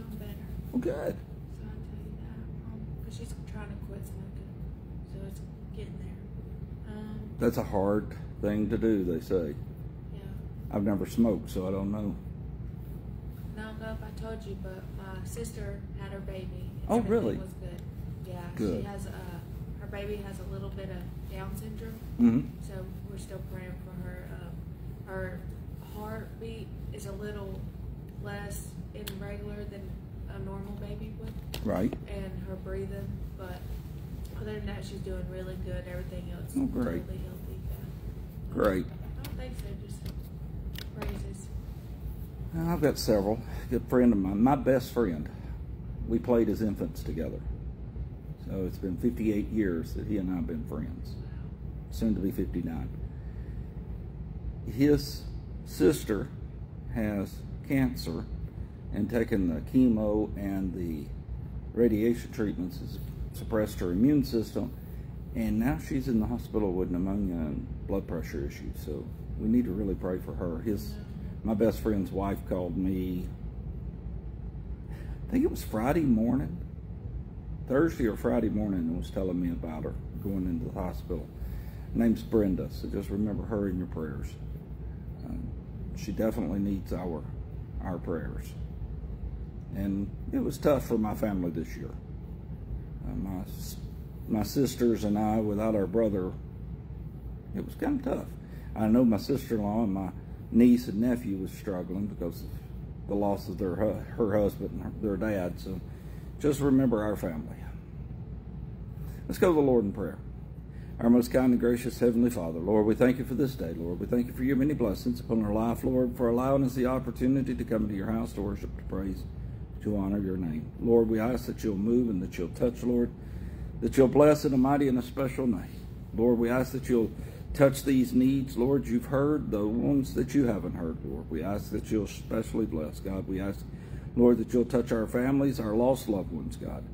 doing better. Well, good. So I tell you that. Because she's trying to quit smoking. So it's getting there. Um, That's a hard thing to do, they say. yeah. I've never smoked, so I don't know. I don't know if I told you, but my sister had her baby. Oh, really? was good. Yeah. Good. She has a, her baby has a little bit of Down syndrome. hmm So we're still praying for her. Um, her heartbeat is a little less irregular than a normal baby would, Right. and her breathing. But other than that, she's doing really good. Everything else Oh, is great. totally healthy. Yeah. Great. I don't think so. Just praises. I've got several. A good friend of mine, my best friend. We played as infants together. So it's been 58 years that he and I have been friends. Soon to be 59. His sister has cancer and taking the chemo and the radiation treatments has suppressed her immune system. And now she's in the hospital with pneumonia and blood pressure issues. So we need to really pray for her. His my best friend's wife called me I think it was Friday morning, Thursday or Friday morning, and was telling me about her going into the hospital. Her name's Brenda, so just remember her in your prayers. Um, she definitely needs our our prayers. And it was tough for my family this year. Uh, my my sisters and I, without our brother, it was kind of tough. I know my sister-in-law and my niece and nephew was struggling because of the loss of their her husband and her, their dad. So just remember our family. Let's go to the Lord in prayer. Our most kind and gracious Heavenly Father, Lord, we thank you for this day, Lord. We thank you for your many blessings upon our life, Lord, for allowing us the opportunity to come into your house to worship, to praise, to honor your name. Lord, we ask that you'll move and that you'll touch, Lord, that you'll bless in a mighty and a special name. Lord, we ask that you'll touch these needs, Lord. You've heard the ones that you haven't heard, Lord. We ask that you'll specially bless, God. We ask, Lord, that you'll touch our families, our lost loved ones, God.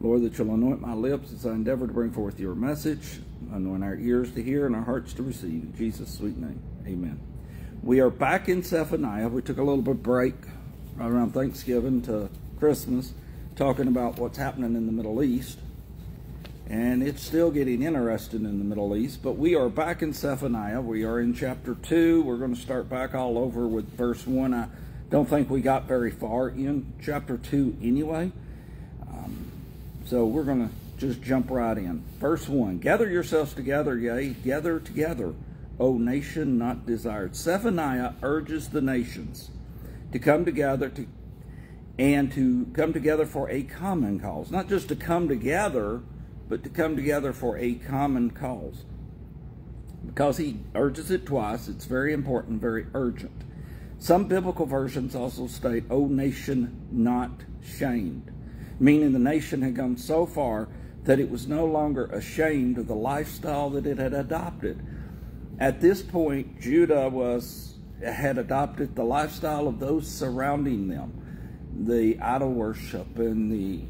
Lord, that you'll anoint my lips as I endeavor to bring forth your message, anoint our ears to hear and our hearts to receive. In Jesus' sweet name, amen. We are back in Zephaniah. We took a little bit break right around Thanksgiving to Christmas, talking about what's happening in the Middle East. And it's still getting interesting in the Middle East, but we are back in Zephaniah. We are in chapter 2. We're going to start back all over with verse 1. I don't think we got very far in chapter 2 anyway. Um, so we're going to just jump right in. Verse 1 Gather yourselves together, yea, gather together, O nation not desired. Zephaniah urges the nations to come together to and to come together for a common cause. Not just to come together, but to come together for a common cause. Because he urges it twice, it's very important, very urgent. Some biblical versions also state, O nation not shamed, meaning the nation had gone so far that it was no longer ashamed of the lifestyle that it had adopted. At this point, Judah was had adopted the lifestyle of those surrounding them, the idol worship and the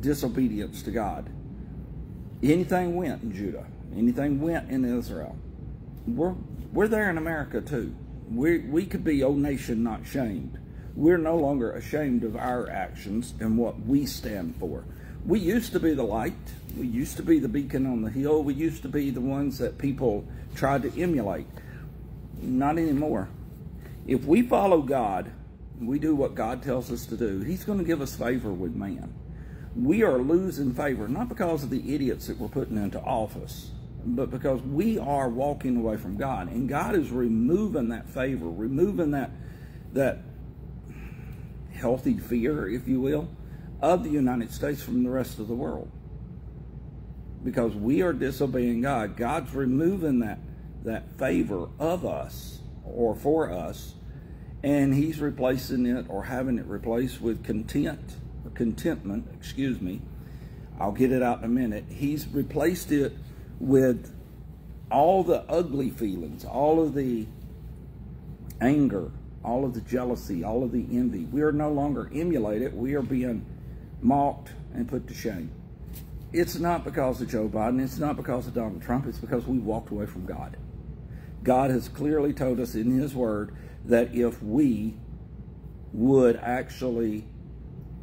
disobedience to God. Anything went in Judah. Anything went in Israel. We're we're there in America too. We we could be O nation not shamed. We're no longer ashamed of our actions and what we stand for. We used to be the light. We used to be the beacon on the hill. We used to be the ones that people tried to emulate. Not anymore. If we follow God, we do what God tells us to do, He's going to give us favor with man. We are losing favor, not because of the idiots that we're putting into office, but because we are walking away from God. And God is removing that favor, removing that that healthy fear, if you will, of the United States from the rest of the world. Because we are disobeying God. God's removing that that favor of us or for us, and he's replacing it or having it replaced with content or contentment, excuse me. I'll get it out in a minute. He's replaced it with all the ugly feelings, all of the anger, all of the jealousy, all of the envy. We are no longer emulated. We are being mocked and put to shame. It's not because of Joe Biden. It's not because of Donald Trump. It's because we walked away from God. God has clearly told us in His Word that if we would actually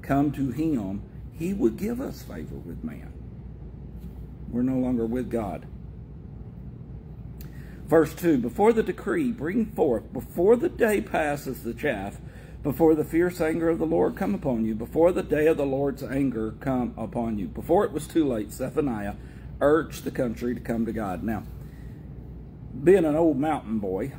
come to him, he would give us favor with man. We're no longer with God. Verse 2 Before the decree, bring forth, before the day passes the chaff, before the fierce anger of the Lord come upon you, before the day of the Lord's anger come upon you. Before it was too late, Zephaniah urged the country to come to God. Now, being an old mountain boy,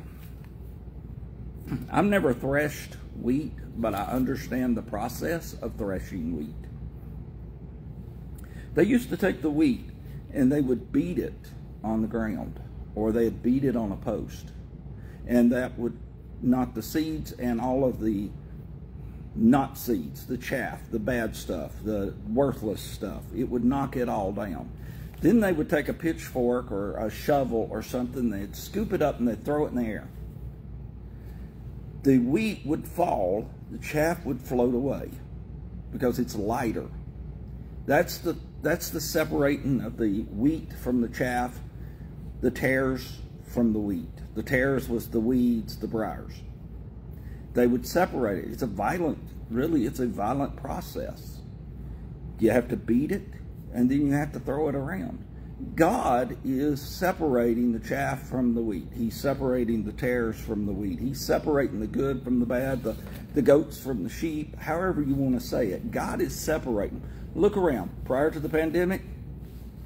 I've never threshed wheat, but I understand the process of threshing wheat. They used to take the wheat and they would beat it on the ground or they'd beat it on a post. And that would knock the seeds and all of the not seeds, the chaff, the bad stuff, the worthless stuff. It would knock it all down. Then they would take a pitchfork or a shovel or something, they'd scoop it up and they'd throw it in the air. The wheat would fall, the chaff would float away because it's lighter. That's the that's the separating of the wheat from the chaff, the tares from the wheat. The tares was the weeds, the briars. They would separate it. It's a violent, really, it's a violent process. You have to beat it, and then you have to throw it around. God is separating the chaff from the wheat. He's separating the tares from the wheat. He's separating the good from the bad, the, the goats from the sheep, however you want to say it. God is separating. Look around. Prior to the pandemic,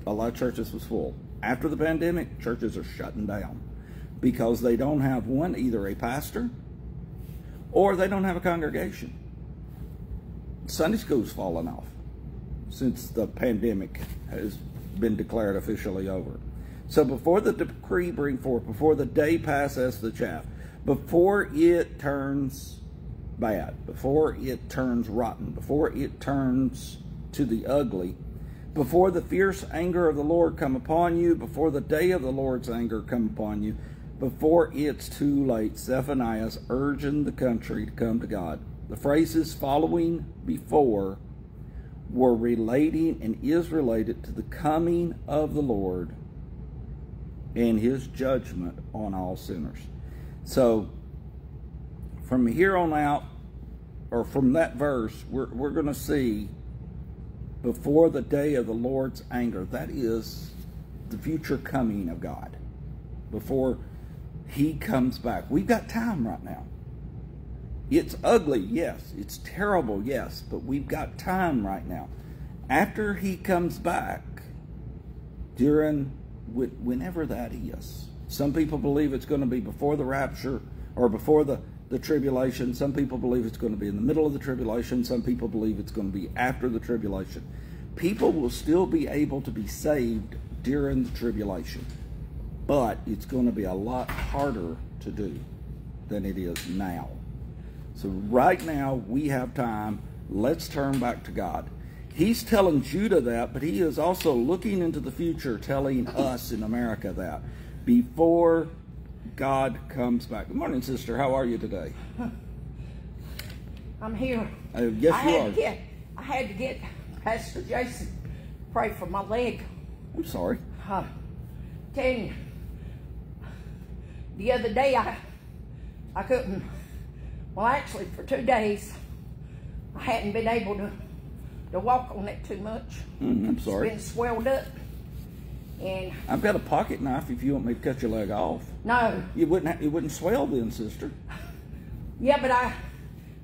a lot of churches was full. After the pandemic, churches are shutting down because they don't have one, either a pastor or they don't have a congregation. Sunday school's fallen off since the pandemic has been declared officially over. So before the decree bring forth, before the day passes the chaff, before it turns bad, before it turns rotten, before it turns to the ugly, before the fierce anger of the Lord come upon you, before the day of the Lord's anger come upon you, before it's too late, Zephaniah's urging the country to come to God. The phrases following before were relating and is related to the coming of the Lord and his judgment on all sinners. So, from here on out, or from that verse, we're, we're going to see before the day of the Lord's anger. That is the future coming of God. Before he comes back. We've got time right now. It's ugly, yes. It's terrible, yes. But we've got time right now. After he comes back, during whenever that is. Some people believe it's going to be before the rapture or before the, the tribulation. Some people believe it's going to be in the middle of the tribulation. Some people believe it's going to be after the tribulation. People will still be able to be saved during the tribulation but it's going to be a lot harder to do than it is now. So right now we have time. Let's turn back to God. He's telling Judah that, but he is also looking into the future, telling us in America that before God comes back. Good morning, sister. How are you today? I'm here. Uh, yes, I you had are. To get, I had to get Pastor Jason pray for my leg. I'm sorry. Uh, tell you, the other day I I couldn't well actually for two days I hadn't been able to to walk on it too much. Mm, I'm sorry. It's been swelled up. And I've got a pocket knife if you want me to cut your leg off. no. You wouldn't ha- it wouldn't swell then, sister. Yeah, but I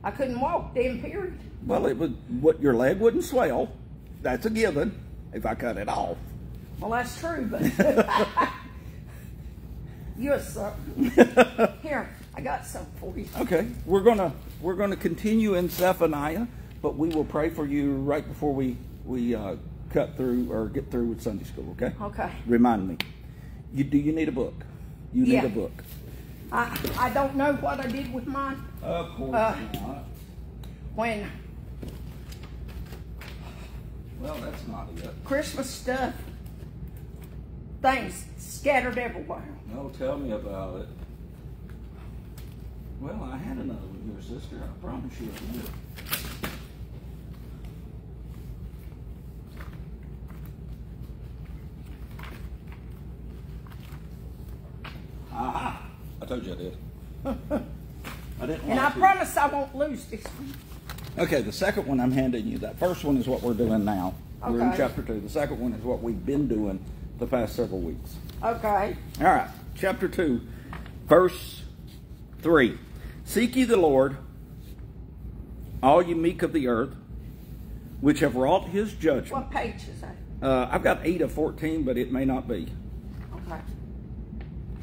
I couldn't walk then period. Well, it would what your leg wouldn't swell. That's a given if I cut it off. Well that's true, but you're something. Here, I got some for you. Okay, we're gonna we're gonna continue in Zephaniah, but we will pray for you right before we we uh, cut through or get through with Sunday school. Okay. Okay. Remind me. You do you need a book? You need Yeah. a book. I I don't know what I did with mine Of course Uh, not. when Well, that's not it. Christmas stuff, things scattered everywhere. No, tell me about it. Well, I had another with your sister. I promise you. I did. Aha! I told you I did. I didn't And I to. promise I won't lose this one. Okay, the second one I'm handing you. That first one is what we're doing now. We're in chapter two. The second one is what we've been doing the past several weeks. Okay. All right, chapter 2, verse 3. Seek ye the Lord, all ye meek of the earth, which have wrought his judgment. What page is that? Uh, I've got 8 of 14, but it may not be. Okay.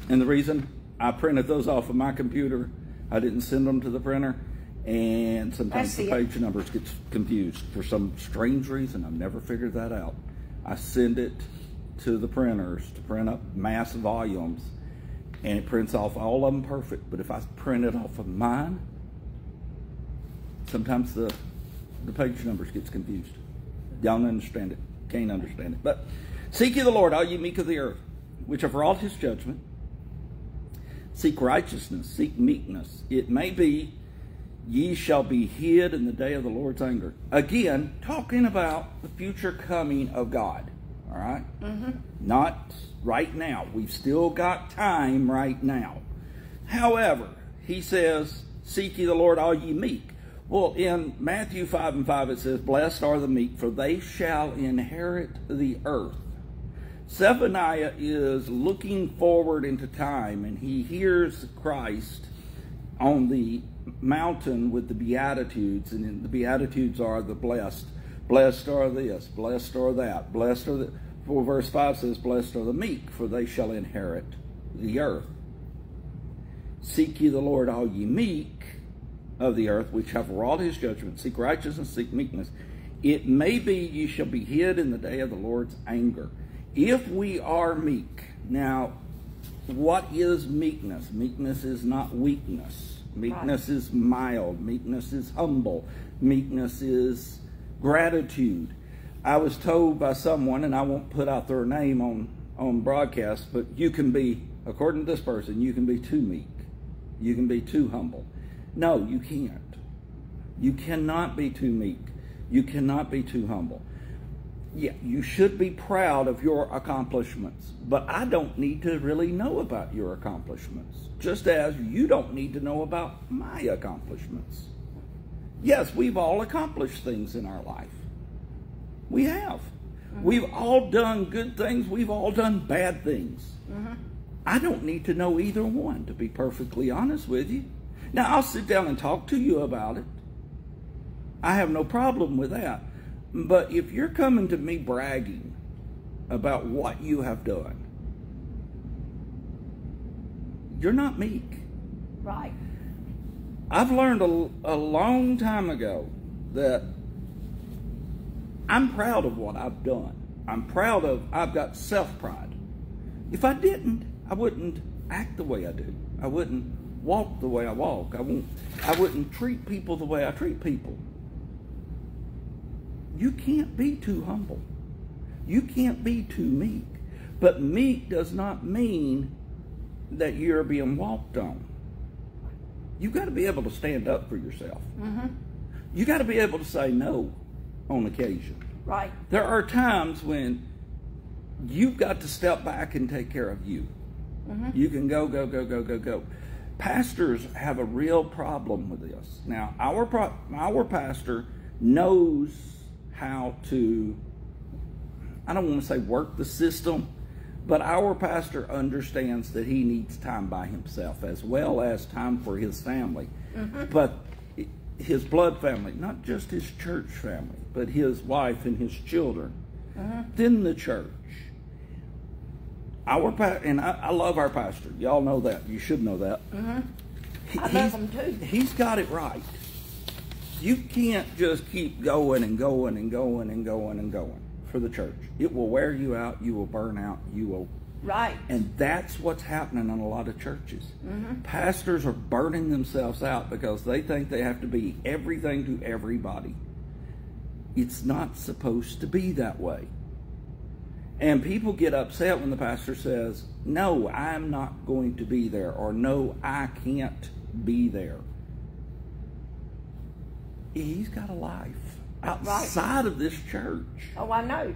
And the reason I printed those off of my computer, I didn't send them to the printer, and sometimes the it. page numbers get confused for some strange reason. I've never figured that out. I send it to the printers to print up mass volumes, and it prints off all of them perfect. But if I print it off of mine, sometimes the the page numbers gets confused. Y'all don't understand it. Can't understand it. But seek ye the Lord, all ye meek of the earth, which have wrought his judgment. Seek righteousness, seek meekness. It may be ye shall be hid in the day of the Lord's anger. Again, talking about the future coming of God. All right? Mm-hmm. Not right now. We've still got time right now. However, he says, Seek ye the Lord, all ye meek. Well, in Matthew 5 and 5, it says, Blessed are the meek, for they shall inherit the earth. Zephaniah is looking forward into time and he hears Christ on the mountain with the Beatitudes, and the Beatitudes are the blessed. Blessed are this, blessed are that, blessed are the. Well, verse 5 says, Blessed are the meek, for they shall inherit the earth. Seek ye the Lord, all ye meek of the earth, which have wrought his judgment. Seek righteousness, seek meekness. It may be ye shall be hid in the day of the Lord's anger. If we are meek, now, what is meekness? Meekness is not weakness. Meekness is mild. Meekness is humble. Meekness is gratitude. I was told by someone, and I won't put out their name on, on broadcast, but you can be, according to this person, you can be too meek. You can be too humble. No, you can't. You cannot be too meek. You cannot be too humble. Yeah, you should be proud of your accomplishments, but I don't need to really know about your accomplishments, just as you don't need to know about my accomplishments. Yes, we've all accomplished things in our life. We have. Mm-hmm. We've all done good things, we've all done bad things. Mm-hmm. I don't need to know either one, to be perfectly honest with you. Now, I'll sit down and talk to you about it. I have no problem with that. But if you're coming to me bragging about what you have done, you're not meek. Right. I've learned a, a long time ago that I'm proud of what I've done. I'm proud of, I've got self pride. If I didn't, I wouldn't act the way I do. I wouldn't walk the way I walk. I won't, I wouldn't treat people the way I treat people. You can't be too humble. You can't be too meek. But meek does not mean that you're being walked on. You've got to be able to stand up for yourself. Mm-hmm. You got to be able to say no on occasion. Right. There are times when you've got to step back and take care of you. Mm-hmm. You can go, go, go, go, go, go. Pastors have a real problem with this. Now, our pro- our pastor knows how to. I don't want to say work the system, but our pastor understands that he needs time by himself as well as time for his family. Mm-hmm. But his blood family, not just his church family, but his wife and his children, mm-hmm. then the church. Our pa- and I, I love our pastor. Y'all know that. You should know that. Mm-hmm. He- I love him too. He's got it right. You can't just keep going and going and going and going and going for the church. It will wear you out. You will burn out. You will Right. and that's what's happening in a lot of churches. Mm-hmm. Pastors are burning themselves out because they think they have to be everything to everybody. It's not supposed to be that way. And people get upset when the pastor says, No, I'm not going to be there, or No, I can't be there. He's got a life uh, outside of this church. Oh, I know.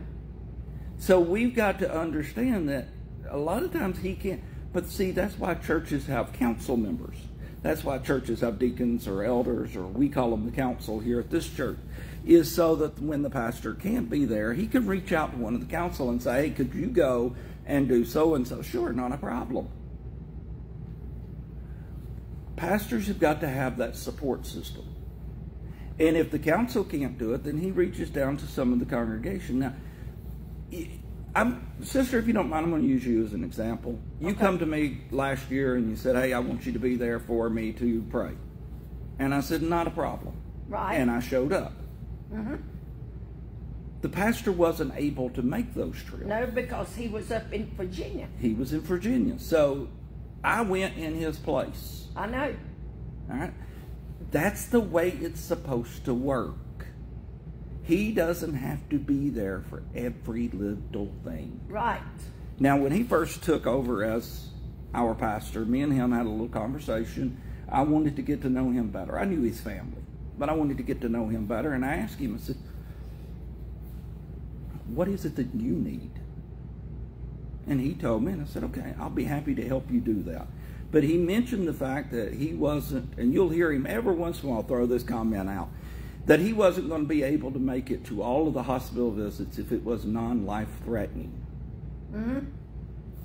So we've got to understand that a lot of times he can't. But see, that's why churches have council members. That's why churches have deacons or elders, or we call them the council here at this church, is so that when the pastor can't be there, he can reach out to one of the council and say, hey, could you go and do so and so? Sure, not a problem. Pastors have got to have that support system. And if the council can't do it, then he reaches down to some of the congregation. Now, I'm, sister, if you don't mind, I'm going to use you as an example. You Okay. come to me last year and you said, "Hey, I want you to be there for me to pray," and I said, "Not a problem." Right. And I showed up. Mm-hmm. The pastor wasn't able to make those trips. No, because he was up in Virginia. He was in Virginia, so I went in his place. I know. All right, that's the way it's supposed to work. He doesn't have to be there for every little thing. Right. Now, when he first took over as our pastor, me and him had a little conversation. I wanted to get to know him better. I knew his family, but I wanted to get to know him better. And I asked him, I said, What is it that you need? And he told me, and I said, Okay, I'll be happy to help you do that. But he mentioned the fact that he wasn't, and you'll hear him every once in a while throw this comment out, that he wasn't going to be able to make it to all of the hospital visits if it was non life threatening. hmm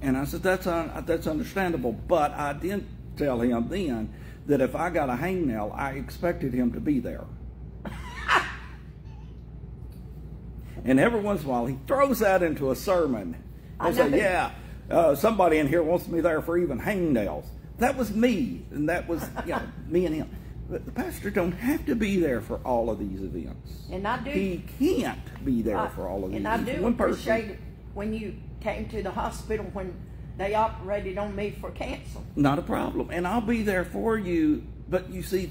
And I said, that's, un- that's understandable. But I did tell him then that if I got a hangnail, I expected him to be there. and every once in a while, he throws that into a sermon. I say, yeah, uh, somebody in here wants me there for even hangnails. That was me. And that was, you know, me and him. But the pastor don't have to be there for all of these events. And I do. He can't be there I- for all of these. And I do one person. appreciate it when you came to the hospital when they operated on me for cancer. Not a problem. And I'll be there for you. But you see,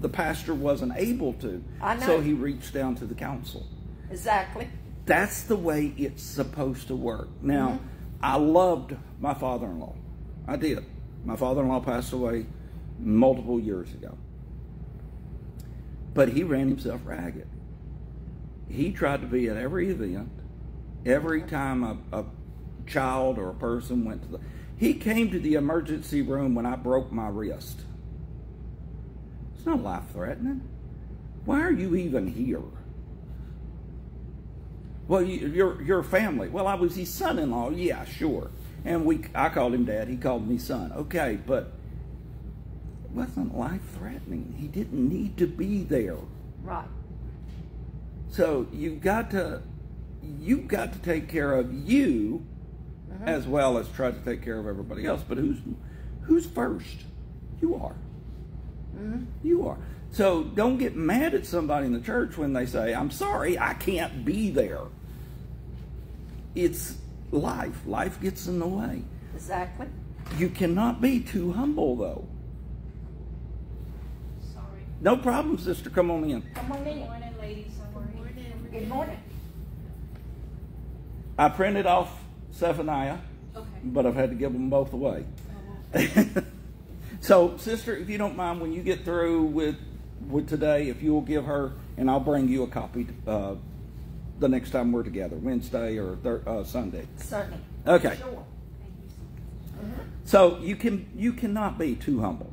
the pastor wasn't able to. I know. So he reached down to the council. Exactly. That's the way it's supposed to work. Now, Mm-hmm. I loved my father in law. I did. My father in law passed away multiple years ago. But he ran himself ragged. He tried to be at every event, every time a, a child or a person went to the. He came to the emergency room when I broke my wrist. It's not life threatening. Why are you even here? Well, you, your your family. Well, I was his son-in-law. Yeah, sure. And we, I called him dad. He called me son. Okay, but it wasn't life-threatening. He didn't need to be there. Right. So you've got to you've got to take care of you mm-hmm. as well as try to take care of everybody else. But who's who's first? You are. You are. So don't get mad at somebody in the church when they say, "I'm sorry, I can't be there." It's life. Life gets in the way. Exactly. You cannot be too humble, though. Sorry. No problem, sister. Come on in. Come on in. Morning, ladies. How are you? Good morning. I printed off Zephaniah. Okay. but I've had to give them both away. Oh, so, sister, if you don't mind, when you get through with with today, if you will give her, and I'll bring you a copy uh, the next time we're together, Wednesday or thir- uh, Sunday. Certainly. Okay. Sure. So. So you can you cannot be too humble,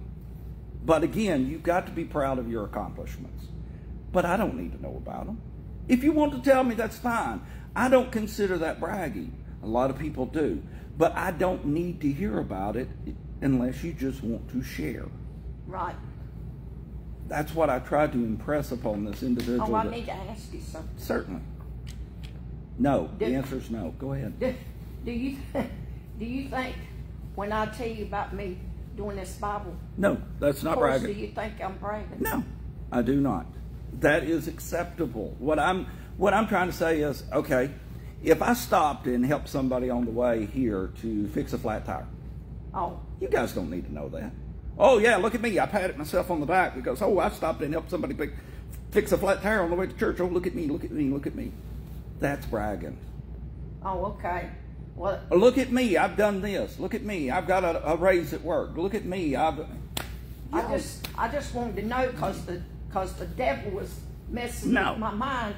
but again, you've got to be proud of your accomplishments. But I don't need to know about them. If you want to tell me, that's fine. I don't consider that bragging. A lot of people do, but I don't need to hear about it unless you just want to share. Right. That's what I tried to impress upon this individual. Oh, I that- need to ask you something. Certainly. No. The answer is no. Go ahead. Do, do you do you think when I tell you about me doing this Bible No, that's not course, bragging. do you think I'm bragging? No, I do not. That is acceptable. What I'm what I'm trying to say is, okay, if I stopped and helped somebody on the way here to fix a flat tire, Oh, you guys don't need to know that. Oh yeah, look at me. I patted myself on the back because oh I stopped and helped somebody pick, fix a flat tire on the way to church. Oh look at me, look at me, look at me. That's bragging. oh, okay. Well, Oh, Look at me. I've done this. Look at me. I've got a, a raise at work. Look at me. I've. I just I just wanted to know because the because the devil was messing No. with my mind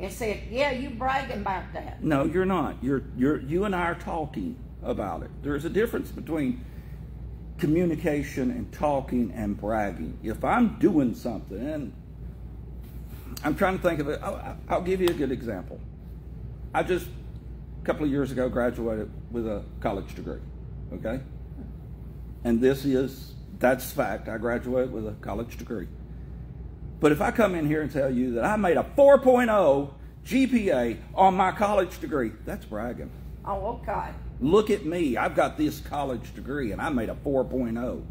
and said, "Yeah, you bragging about that." No, you're not. You're you're you and I are talking about it. There's a difference between communication and talking and bragging. If I'm doing something, and I'm trying to think of it, I'll, I'll give you a good example. I just, a couple of years ago, graduated with a college degree, okay? And this is, that's fact. I graduated with a college degree. But if I come in here and tell you that I made a 4.0 GPA on my college degree, that's bragging. Oh, okay. Look at me. I've got this college degree and I made a 4.0.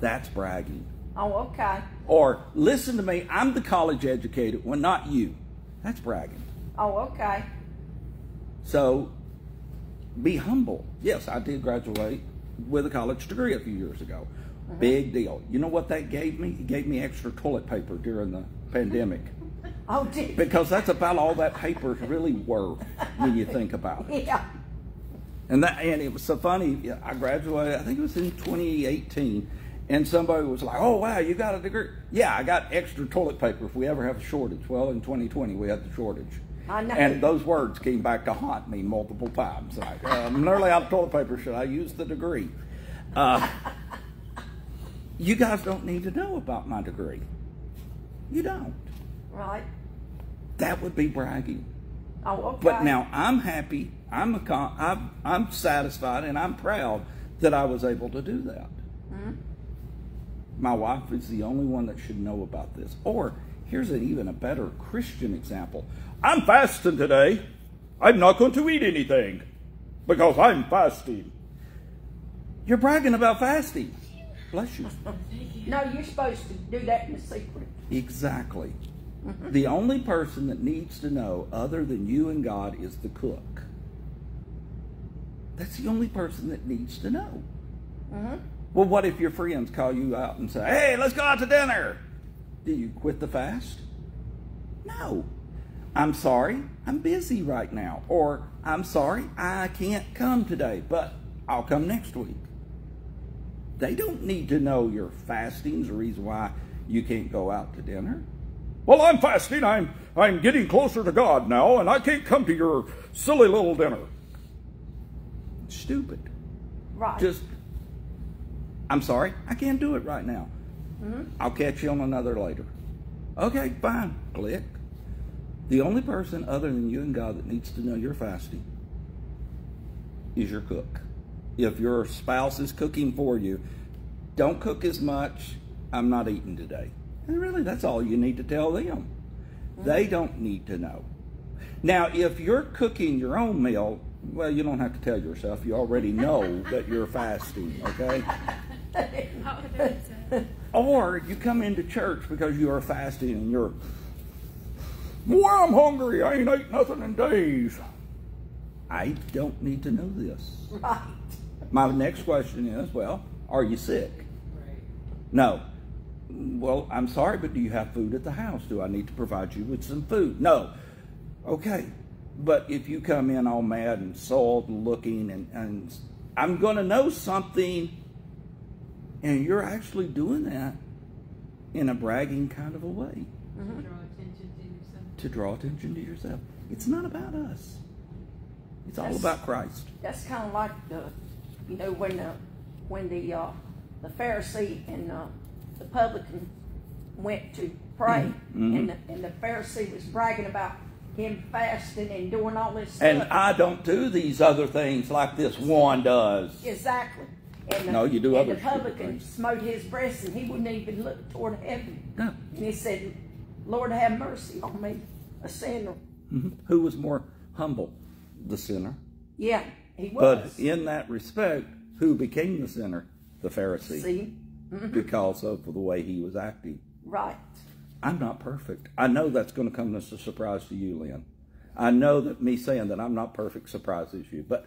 That's bragging. Oh, okay. Or listen to me, I'm the college educated one, not you. That's bragging. Oh, okay. So be humble. Yes, I did graduate with a college degree a few years ago. Uh-huh. Big deal. You know what that gave me? It gave me extra toilet paper during the pandemic. Oh, did Because that's about all that paper really worth when you think about it. Yeah. And that and it was so funny. I graduated. I think it was in 2018, and somebody was like, "Oh wow, you got a degree?" Yeah, I got extra toilet paper if we ever have a shortage. Well, in 2020 we had the shortage. I know. And those words came back to haunt me multiple times. Like, I'm nearly out of toilet paper. Should I use the degree? Uh, you guys don't need to know about my degree. You don't. Right. That would be bragging. Oh, okay. But now I'm happy. I'm a con- I'm, I'm satisfied and I'm proud that I was able to do that. Hmm? My wife is the only one that should know about this. Or here's an even a better Christian example. I'm fasting today. I'm not going to eat anything because I'm fasting. You're bragging about fasting. Bless you. No, you're supposed to do that in the secret. Exactly. Mm-hmm. The only person that needs to know, other than you and God, is the cook. That's the only person that needs to know. Mm-hmm. Well, what if your friends call you out and say, hey, let's go out to dinner? Do you quit the fast? No. I'm sorry, I'm busy right now. Or I'm sorry, I can't come today, but I'll come next week. They don't need to know your fasting's the reason why you can't go out to dinner. Well, I'm fasting. I'm I'm getting closer to God now, and I can't come to your silly little dinner. Stupid. Right. Just I'm sorry, I can't do it right now. Mm-hmm. I'll catch you on another later. Okay, fine. Click. The only person other than you and God that needs to know you're fasting is your cook. If your spouse is cooking for you, don't cook as much. I'm not eating today. And really, that's all you need to tell them. They mm-hmm. don't need to know. Now, if you're cooking your own meal, well, you don't have to tell yourself. You already know that you're fasting, okay? How would I say? Or you come into church because you are fasting and you're, boy, I'm hungry. I ain't ate nothing in days. I don't need to know this. right. My next question is, well, are you sick? No. Well, I'm sorry, but do you have food at the house? Do I need to provide you with some food? No. Okay. But if you come in all mad and soiled and looking, and, and I'm going to know something, and you're actually doing that in a bragging kind of a way Draw attention to yourself. to draw attention to yourself. It's not about us, it's all about Christ. That's kind of like the, you know, when the when the uh, the Pharisee and uh, the publican went to pray, Mhm. and the, and the Pharisee was bragging about him fasting and doing all this And. I don't do these other things like this one does. exactly. And the, No, you do and other the publican smote his breast, and he wouldn't even look toward heaven. No. And he said, "Lord, have mercy on me, a sinner." Mhm. Who was more humble? The sinner. Yeah, he was. But in that respect, who became the sinner? The Pharisee. See, Because of the way he was acting. right. I'm not perfect. I know that's going to come as a surprise to you, Lynn. I know that me saying that I'm not perfect surprises you. But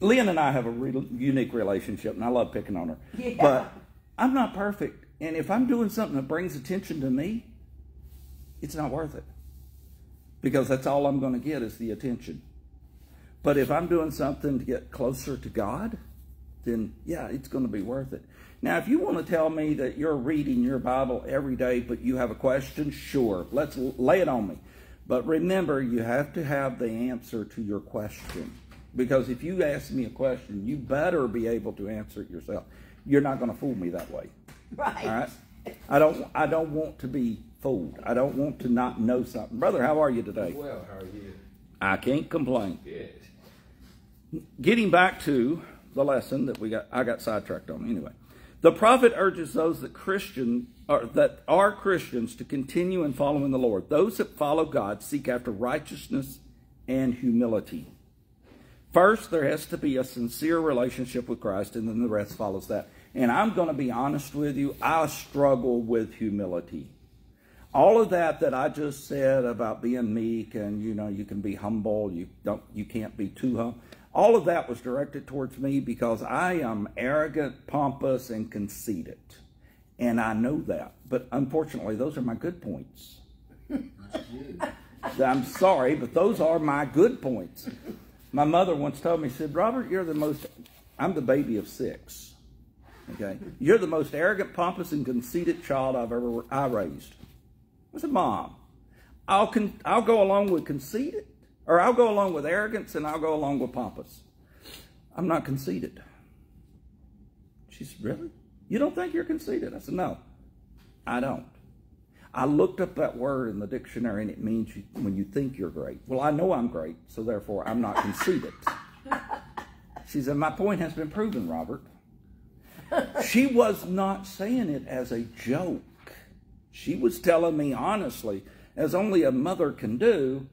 Lynn and I have a real unique relationship, and I love picking on her. Yeah. But I'm not perfect. And if I'm doing something that brings attention to me, it's not worth it. Because that's all I'm going to get is the attention. But if I'm doing something to get closer to God, then yeah, it's going to be worth it. Now, if you want to tell me that you're reading your Bible every day, but you have a question, sure, let's lay it on me. But remember, you have to have the answer to your question. Because if you ask me a question, you better be able to answer it yourself. You're not going to fool me that way. Right. All right. I don't. I don't want to be fooled. I don't want to not know something. Brother, how are you today? Well, how are you? I can't complain. Good. Getting back to the lesson that we got, I got sidetracked on anyway. The prophet urges those that Christian or that are Christians to continue in following the Lord. Those that follow God seek after righteousness and humility. First, there has to be a sincere relationship with Christ, and then the rest follows that. And I'm going to be honest with you, I struggle with humility. All of that that I just said about being meek and you know you can be humble, you don't you can't be too humble. All of that was directed towards me because I am arrogant, pompous, and conceited. And I know that. But unfortunately, those are my good points. I'm sorry, but those are my good points. My mother once told me, she said, Robert, you're the most, I'm the baby of six. Okay? You're the most arrogant, pompous, and conceited child I've ever I raised. I said, Mom, I'll, con- I'll go along with conceited, or I'll go along with arrogance, and I'll go along with pompous. I'm not conceited. She said, Really? You don't think you're conceited? I said, No, I don't. I looked up that word in the dictionary and it means you, when you think you're great. Well, I know I'm great, so therefore I'm not conceited. She said, My point has been proven, Robert. She was not saying it as a joke. She was telling me honestly, as only a mother can do,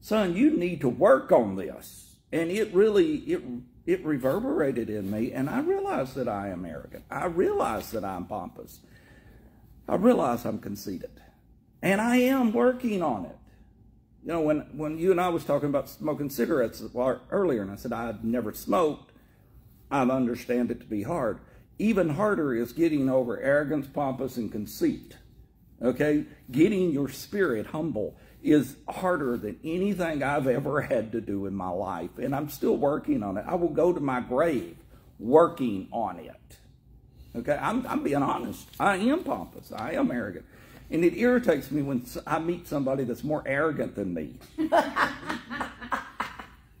son, you need to work on this. And it really, it, it reverberated in me, and I realized that I am arrogant. I realize that I'm pompous. I realize I'm conceited. And I am working on it. You know, when, when you and I was talking about smoking cigarettes earlier, and I said I've never smoked, I understand it to be hard. Even harder is getting over arrogance, pompous, and conceit. Okay? Getting your spirit humble is harder than anything I've ever had to do in my life. And I'm still working on it. I will go to my grave working on it. Okay, I'm, I'm being honest. I am pompous. I am arrogant. And it irritates me when I meet somebody that's more arrogant than me.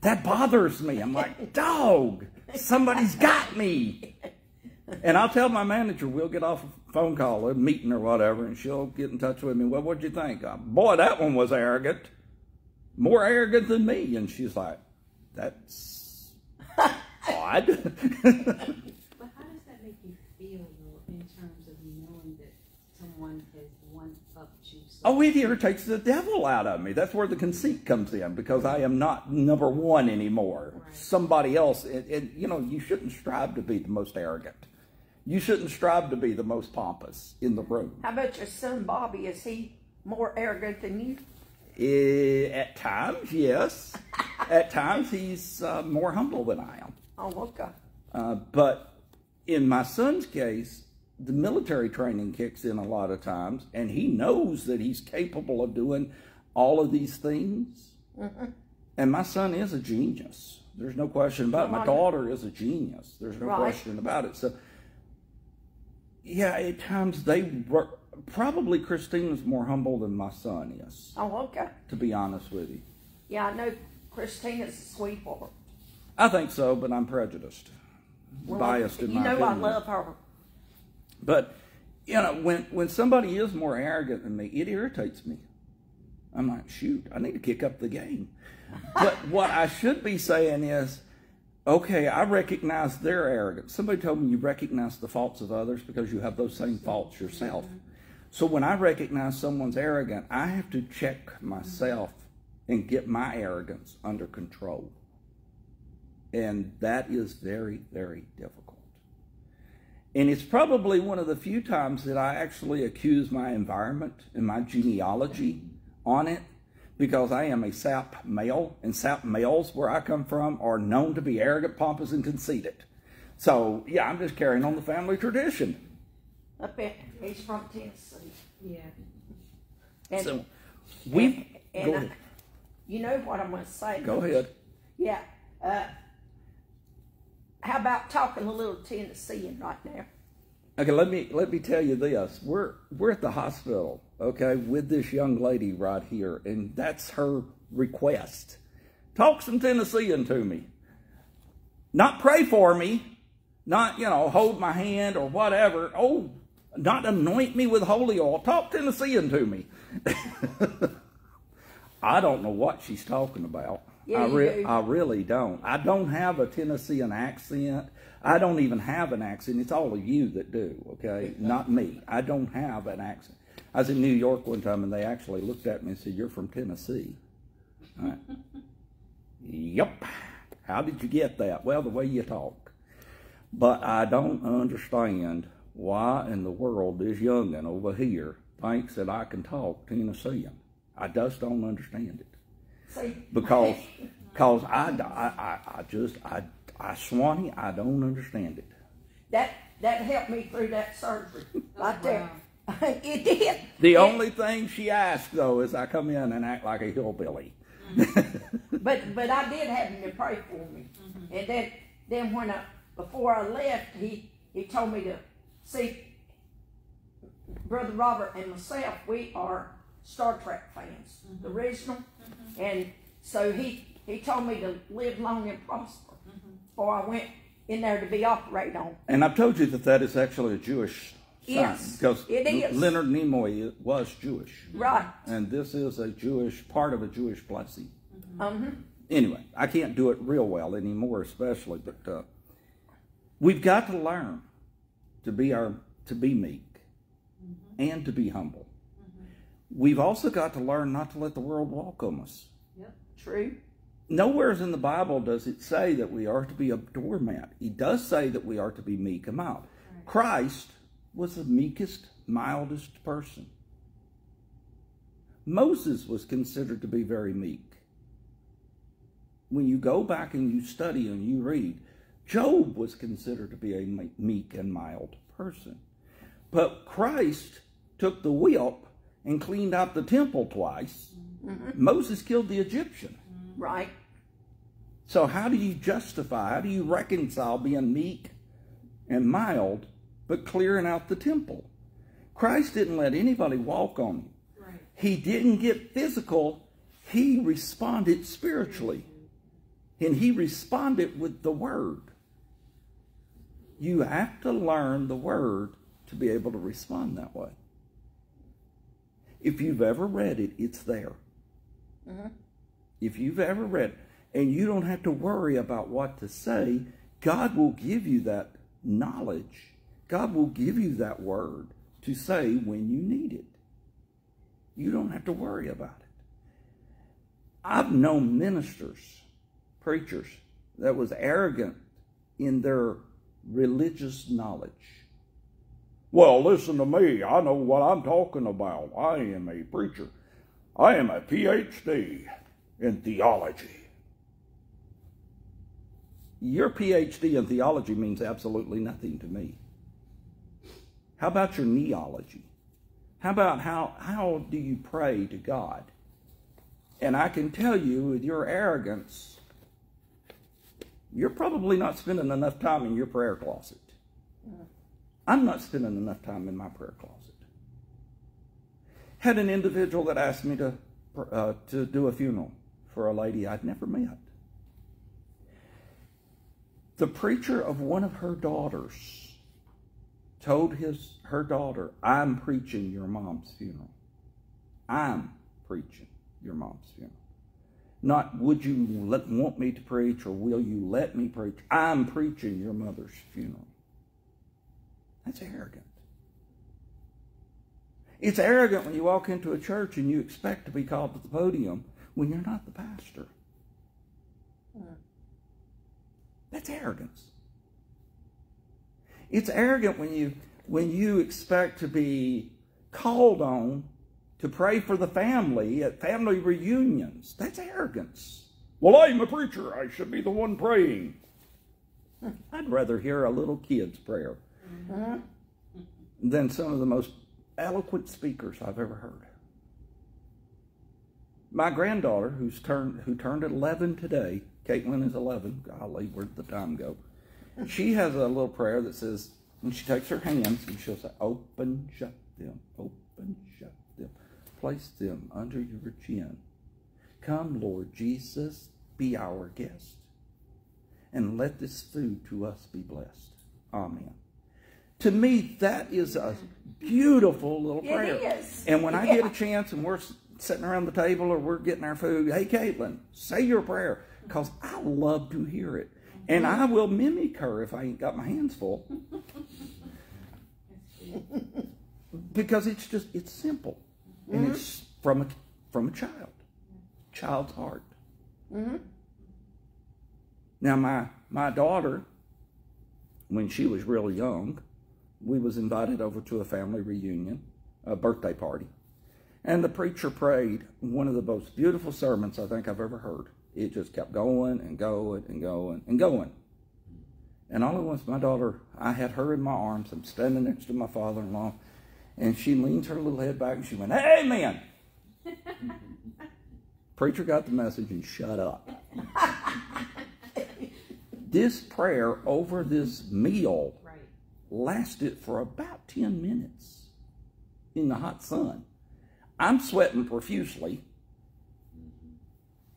that bothers me. I'm like, dog, somebody's got me. And I'll tell my manager, we'll get off a phone call, a meeting or whatever, and she'll get in touch with me. Well, what'd you think? Uh, Boy, that one was arrogant. More arrogant than me. And she's like, that's odd. But how does that make you feel though, in terms of knowing that someone has one up you? so- Oh, it irritates the devil out of me. That's where the conceit comes in because I am not number one anymore. Right. Somebody else. And, and, you know, you shouldn't strive to be the most arrogant. You shouldn't strive to be the most pompous in the room. How about your son Bobby? Is he more arrogant than you? Eh, at times, yes. at times, he's uh, more humble than I am. Oh, okay. Uh, but in my son's case, the military training kicks in a lot of times, and he knows that he's capable of doing all of these things. And my son is a genius. There's no question about it. My daughter is a genius. There's no Right. question about it. So, yeah, at times they were probably Christina's more humble than my son is, Oh, okay. to be honest with you. Yeah, I know Christina's a sweetheart. I think so, but I'm prejudiced, Well, biased in You know. I love her. But you know, when when somebody is more arrogant than me, it irritates me. I'm like, shoot, I need to kick up the game. But what I should be saying is, okay, I recognize their arrogance. Somebody told me you recognize the faults of others because you have those same faults yourself. So when I recognize someone's arrogant, I have to check myself and get my arrogance under control. And that is very, very difficult. And it's probably one of the few times that I actually accuse my environment and my genealogy on it because I am a sap male, and sap males, where I come from, are known to be arrogant, pompous, and conceited. So, yeah, I'm just carrying on the family tradition. Up in, he's from Tennessee. Yeah. And, so, we and, go uh, ahead. you know what I'm going to say? Go ahead. Yeah. Uh, how about talking a little Tennessean right now? Okay, let me let me tell you this. We're we're at the hospital, okay, with this young lady right here, and that's her request. Talk some Tennessean to me. Not pray for me, not, you know, hold my hand or whatever. Oh, not anoint me with holy oil. Talk Tennessean to me. I don't know what she's talking about. Yeah, I, re-. I really don't. I don't have a Tennessean accent. I don't even have an accent. It's all of you that do, okay? Not me. I don't have an accent. I was in New York one time and they actually looked at me and said, You're from Tennessee. I went, Yep. How did you get that? Well, the way you talk. But I don't understand why in the world this youngin over here thinks that I can talk Tennessean. I just don't understand it See, because cause I, I, I, I just I I Swanee I don't understand it. that that helped me through that surgery Oh, right there. It did. The It- only thing she asked though is I come in and act like a hillbilly. Mm-hmm. But but I did have him to pray for me, mm-hmm. and then then when I before I left, he he told me to see brother Robert and myself. We are Star Trek fans, the mm-hmm. original, and so he he told me to live long and prosper. Before I went in there to be operated on. And I've told you that that is actually a Jewish sign Yes, because it is. Leonard Nimoy was Jewish, Right. and this is a Jewish part of a Jewish blessing. Um. anyway, I can't do it real well anymore, especially. But uh, we've got to learn to be our to be meek and to be humble. We've also got to learn not to let the world walk on us. Yep. True. Nowhere in the Bible does it say that we are to be a doormat. He does say that we are to be meek and mild. Christ was the meekest, mildest person. Moses was considered to be very meek. When you go back and you study and you read, Job was considered to be a meek and mild person. But Christ took the whip and cleaned out the temple twice. Mm-hmm. Moses killed the Egyptian. Right. So, how do you justify, how do you reconcile being meek and mild, but clearing out the temple? Christ didn't let anybody walk on him. Right. He didn't get physical, he responded spiritually. And he responded with the word. You have to learn the word to be able to respond that way. If you've ever read it, it's there. Mm-hmm. If you've ever read, and you don't have to worry about what to say, God will give you that knowledge. God will give you that word to say when you need it. You don't have to worry about it. I've known ministers, preachers, that was arrogant in their religious knowledge. Well, listen to me. I know what I'm talking about. I am a preacher. I am a PhD in theology. Your PhD in theology means absolutely nothing to me. How about your neology? How about how, how do you pray to God? And I can tell you with your arrogance, you're probably not spending enough time in your prayer closet. I'm not spending enough time in my prayer closet. Had an individual that asked me to uh, to do a funeral for a lady I'd never met. The preacher of one of her daughters told his her daughter, "I'm preaching your mom's funeral. I'm preaching your mom's funeral. Not would you let, want me to preach or will you let me preach? I'm preaching your mother's funeral." That's arrogant. It's arrogant when you walk into a church and you expect to be called to the podium when you're not the pastor. Hmm. That's arrogance. It's arrogant when you when you expect to be called on to pray for the family at family reunions. That's arrogance. Well, I'm a preacher. I should be the one praying. Hmm, I'd rather hear a little kid's prayer than some of the most eloquent speakers I've ever heard. My granddaughter, who's turned who turned 11 today, Caitlin is 11. Golly, where'd the time go? She has a little prayer that says, and she takes her hands and she'll say, "Open, shut them, open, shut them, place them under your chin. Come, Lord Jesus, be our guest." and let this food to us be blessed. Amen. To me, that is a beautiful little It prayer. is. And when I get a chance and we're sitting around the table or we're getting our food, hey, Caitlin, say your prayer because I love to hear it. And I will mimic her if I ain't got my hands full because it's just, it's simple. And it's from a, from a child, child's heart. Mm-hmm. Now, my, my daughter, when she was real young, we was invited over to a family reunion, a birthday party. And the preacher prayed one of the most beautiful sermons I think I've ever heard. It just kept going and going and going and going. And all at once, my daughter, I had her in my arms. I'm standing next to my father-in-law, and she leans her little head back and she went, "Amen." Preacher got the message and shut up. this prayer over this meal Right. lasted for about 10 minutes in the hot sun. I'm sweating profusely.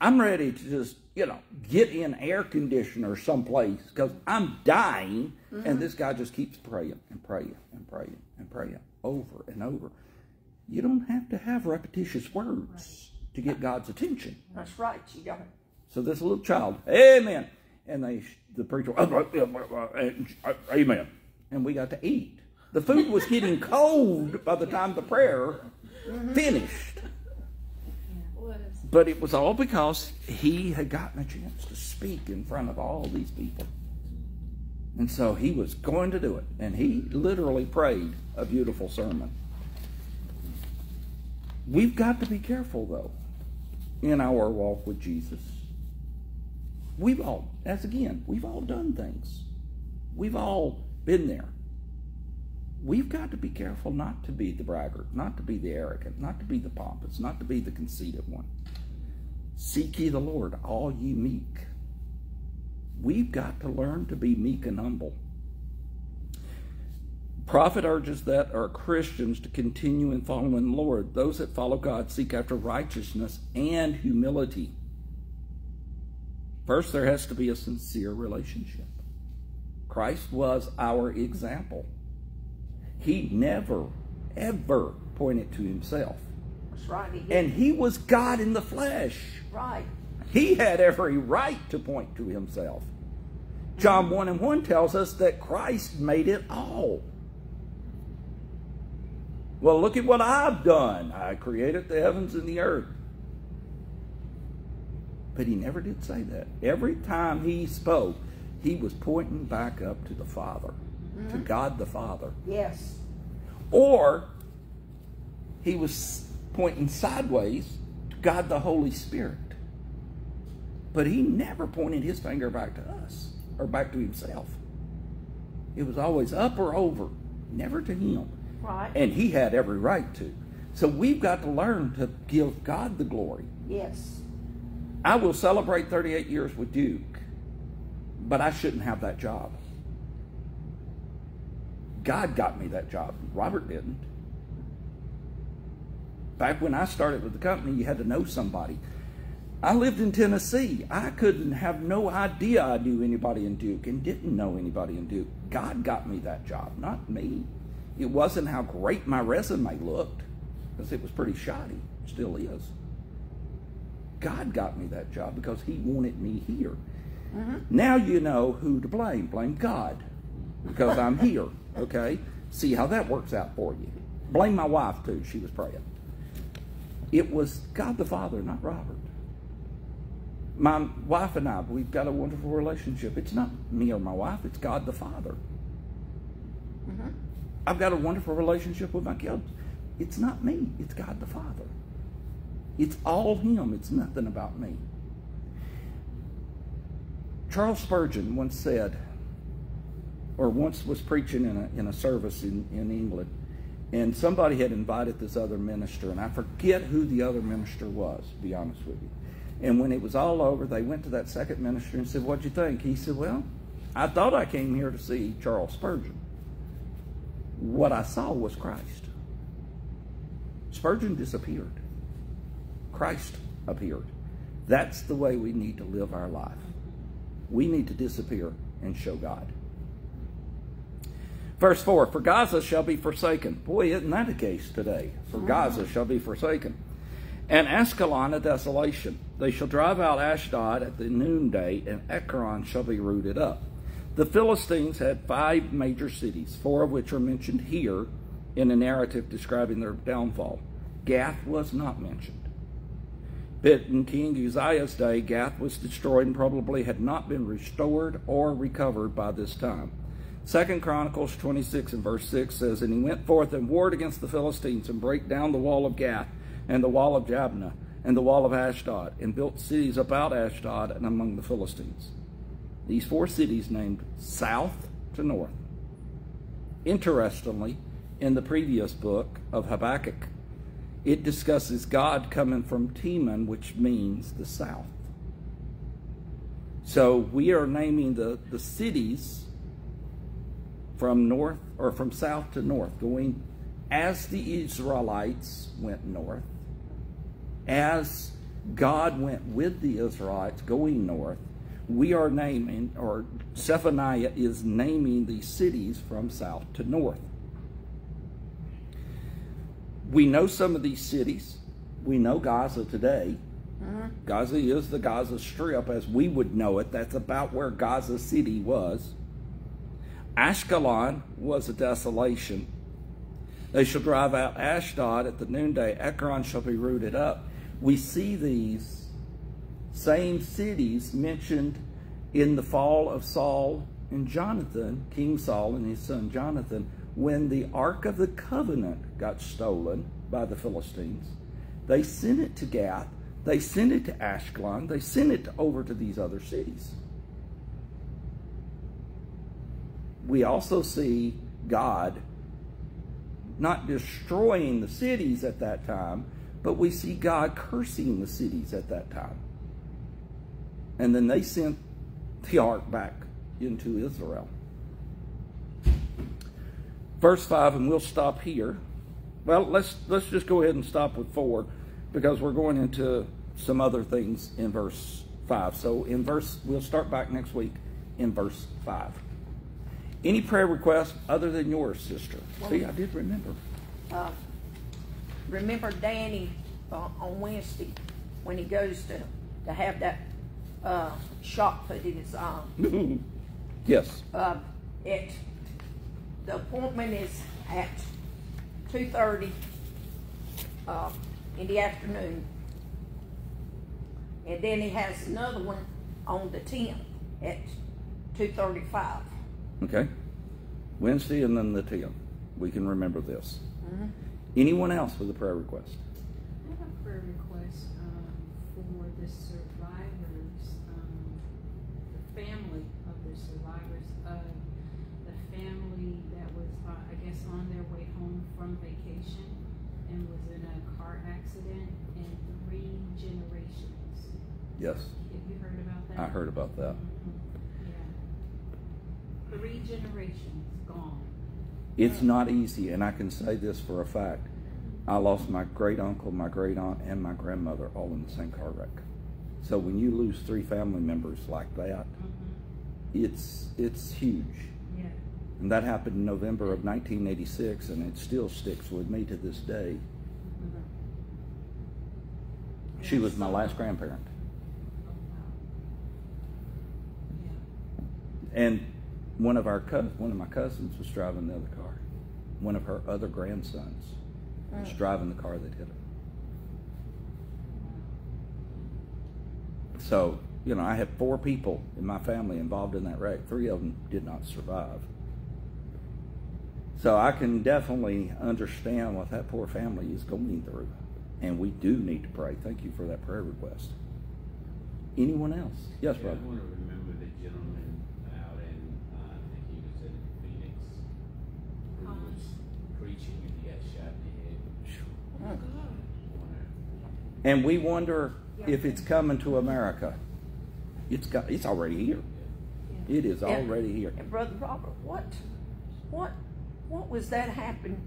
I'm ready to just, you know, get in air conditioner someplace because I'm dying. And mm-hmm. this guy just keeps praying and praying and praying and praying over and over. You don't have to have repetitious words to get God's attention. That's right, you don't. So this little child, amen. And they, the preacher, uh, uh, uh, amen. And we got to eat. The food was getting cold by the time the prayer mm-hmm. finished. But it was all because he had gotten a chance to speak in front of all these people. And so he was going to do it. And he literally prayed a beautiful sermon. We've got to be careful, though, in our walk with Jesus. We've all, as again, we've all done things. We've all been there. We've got to be careful not to be the braggart, not to be the arrogant, not to be the pompous, not to be the conceited one. Seek ye the Lord, all ye meek. We've got to learn to be meek and humble. Prophet urges that are Christians to continue in following the Lord. Those that follow God seek after righteousness and humility. First, there has to be a sincere relationship. Christ was our example. He never, ever pointed to himself. Right, he. And he was God in the flesh. right. He had every right to point to himself. John 1 and 1 tells us that Christ made it all. Well, look at what I've done. I created the heavens and the earth. But he never did say that. Every time he spoke, he was pointing back up to the Father, to mm-hmm. God the Father. Yes. Or he was pointing sideways to God the Holy Spirit. But he never pointed his finger back to us or back to himself. It was always up or over, never to him. Right. And he had every right to. So we've got to learn to give God the glory. yes. I will celebrate 38 years with Duke, but I shouldn't have that job. God got me that job. Robert didn't. Back when I started with the company, you had to know somebody. I lived in Tennessee. I couldn't have no idea I knew anybody in Duke and didn't know anybody in Duke. God got me that job, not me. It wasn't how great my resume looked, because it was pretty shoddy. Still is. God got me that job because He wanted me here. Mm-hmm. Now you know who to blame. Blame God because I'm here. Okay? See how that works out for you. Blame my wife too. She was praying. It was God the Father, not Robert. My wife and I, we've got a wonderful relationship. It's not me or my wife, it's God the Father. Mm-hmm. I've got a wonderful relationship with my kids. It's not me, it's God the Father. It's all Him, it's nothing about me. Charles Spurgeon once said, or once was preaching in a, in a service in, in England, and somebody had invited this other minister, and I forget who the other minister was, to be honest with you. And when it was all over, they went to that second minister and said, What'd you think? He said, Well, I thought I came here to see Charles Spurgeon. What I saw was Christ. Spurgeon disappeared. Christ appeared. That's the way we need to live our life. We need to disappear and show God. Verse 4 For Gaza shall be forsaken. Boy, isn't that the case today? For mm-hmm. Gaza shall be forsaken. And Ashkelon a desolation. They shall drive out Ashdod at the noonday, and Ekron shall be rooted up. The Philistines had five major cities, four of which are mentioned here in a narrative describing their downfall. Gath was not mentioned. But in King Uzziah's day, Gath was destroyed and probably had not been restored or recovered by this time. Second Chronicles 26 and verse 6 says, And he went forth and warred against the Philistines and brake down the wall of Gath and the wall of Jabneh and the wall of Ashdod and built cities about Ashdod and among the Philistines. These four cities named south to north. Interestingly, in the previous book of Habakkuk, it discusses God coming from Teman, which means the south. So we are naming the, the cities from north or from south to north, going as the Israelites went north, as God went with the Israelites going north, we are naming, or Zephaniah is naming the cities from south to north. We know some of these cities. We know Gaza today. Mm-hmm. Gaza is the Gaza Strip as we would know it. That's about where Gaza City was. Ashkelon was a desolation. They shall drive out Ashdod at the noonday. Ekron shall be rooted up. We see these same cities mentioned in the fall of Saul and Jonathan, King Saul and his son Jonathan, when the Ark of the Covenant got stolen by the Philistines. They sent it to Gath. They sent it to Ashkelon. They sent it over to these other cities. We also see God not destroying the cities at that time, but we see God cursing the cities at that time. And then they sent the ark back into Israel. Verse 5, and we'll stop here. Well, let's let's just go ahead and stop with 4 because we're going into some other things in verse 5. So in verse we'll start back next week in verse 5. Any prayer requests other than yours, sister? See, I did remember. Uh, remember Danny uh, on Wednesday when he goes to, to have that uh, shot put in his arm. yes. Uh, it the appointment is at two thirty uh, in the afternoon, and then he has another one on the tenth at two thirty-five. Okay. Wednesday and then the 10th. We can remember this. Anyone else with a prayer request? I have a prayer request, um, for the survivors, um, the family of the survivors of the family that was, uh, I guess, on their way home from vacation and was in a car accident and three generations. Yes. Have you heard about that? I heard about that. Mhm. Three generations gone. It's not easy, and I can say this for a fact. I lost my great uncle, my great aunt, and my grandmother all in the same car wreck. So when you lose three family members like that, Mhm. it's it's huge. Yeah. And that happened in November of 1986, and it still sticks with me to this day. Mhm. She was my last grandparent. Oh, wow. Yeah. And one of our cous- one of my cousins was driving the other car. One of her other grandsons was driving the car that hit her. So, you know, I had four people in my family involved in that wreck. Three of them did not survive. So I can definitely understand what that poor family is going through. And we do need to pray. Thank you for that prayer request. Anyone else? Yes, Yeah, brother. I want to remember the gentleman out in, uh, I think he was in Phoenix, who Thomas. was preaching and he got shot in the head. Oh my God. Wanna- And we wonder if it's coming to America. It's got, it's already here. Yeah. It is Yeah. already here. And Brother Robert, what, what, what was that happen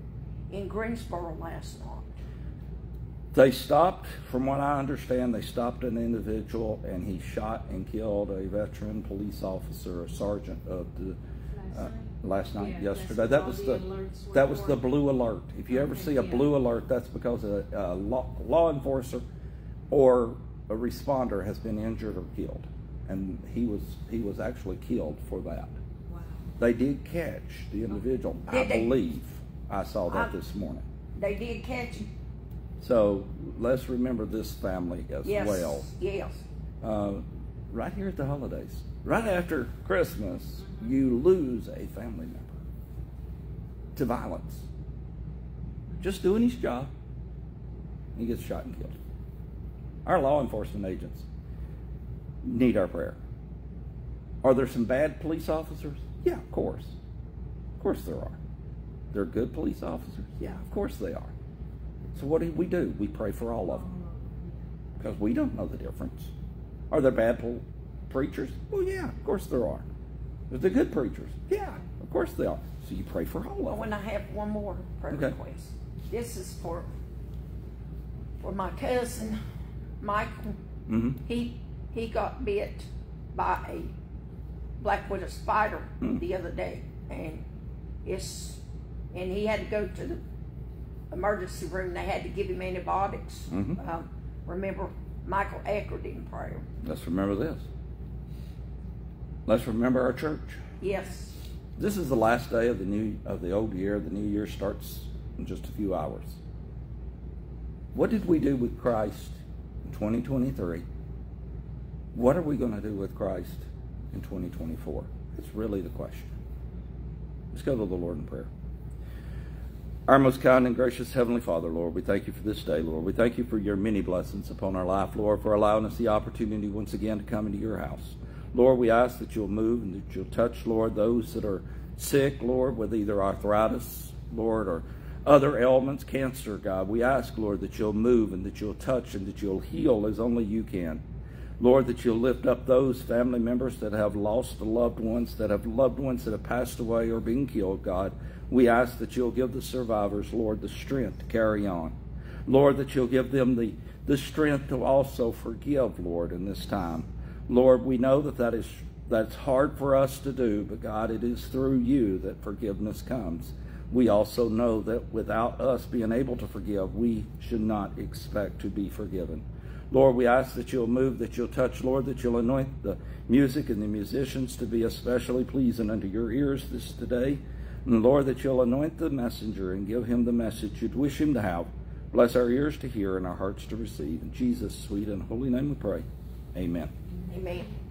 in Greensboro last night? They stopped, from what I understand, they stopped an individual and he shot and killed a veteran police officer, a sergeant of the uh, last night, Yeah, yesterday. That was the that was the blue alert. If you ever see a blue alert, that's because a, a law, law enforcer or a responder has been injured or killed, and he was he was actually killed for that. Wow. They did catch the individual. I they? believe I saw that I- this morning. They did catch him. So let's remember this family as Yes. well. Yes. Uh, right here at the holidays, right after Christmas, you lose a family member to violence. Just doing his job, he gets shot and killed. Our law enforcement agents need our prayer. Are there some bad police officers? Yeah, of course. Of course there are. They're good police officers? Yeah, of course they are. So what do we do? We pray for all of them because we don't know the difference. Are there bad preachers? Well, yeah, of course there are. Are there good preachers? Yeah, of course they are. So you pray for all Oh, of them. and I have one more prayer Okay. request. This is for for my cousin Michael. hmm He he got bit by a black widow spider Hmm. the other day, and it's and he had to go to the emergency room. They had to give him antibiotics. Mhm. Um, remember Michael Eckert in prayer. Let's remember this. Let's remember our church. Yes. This is the last day of the new of the old year. The new year starts in just a few hours. What did we do with Christ in 2023? What are we going to do with Christ in 2024? That's really the question. Let's go to the Lord in prayer. Our most kind and gracious Heavenly Father, Lord, we thank you for this day, Lord. We thank you for your many blessings upon our life, Lord, for allowing us the opportunity once again to come into your house. Lord, we ask that you'll move and that you'll touch, Lord, those that are sick, Lord, with either arthritis, Lord, or other ailments, cancer, God. We ask, Lord, that you'll move and that you'll touch and that you'll heal as only you can. Lord, that you'll lift up those family members that have lost loved ones, that have loved ones that have passed away or been killed, God. We ask that you'll give the survivors, Lord, the strength to carry on. Lord, that you'll give them the, the strength to also forgive, Lord, in this time. Lord, we know that that is that's hard for us to do, but God, it is through you that forgiveness comes. We also know that without us being able to forgive, we should not expect to be forgiven. Lord, we ask that you'll move, that you'll touch, Lord, that you'll anoint the music and the musicians to be especially pleasing unto your ears this today. And Lord, that you'll anoint the messenger and give him the message you'd wish him to have. Bless our ears to hear and our hearts to receive. In Jesus' sweet and holy name we pray. Amen. Amen.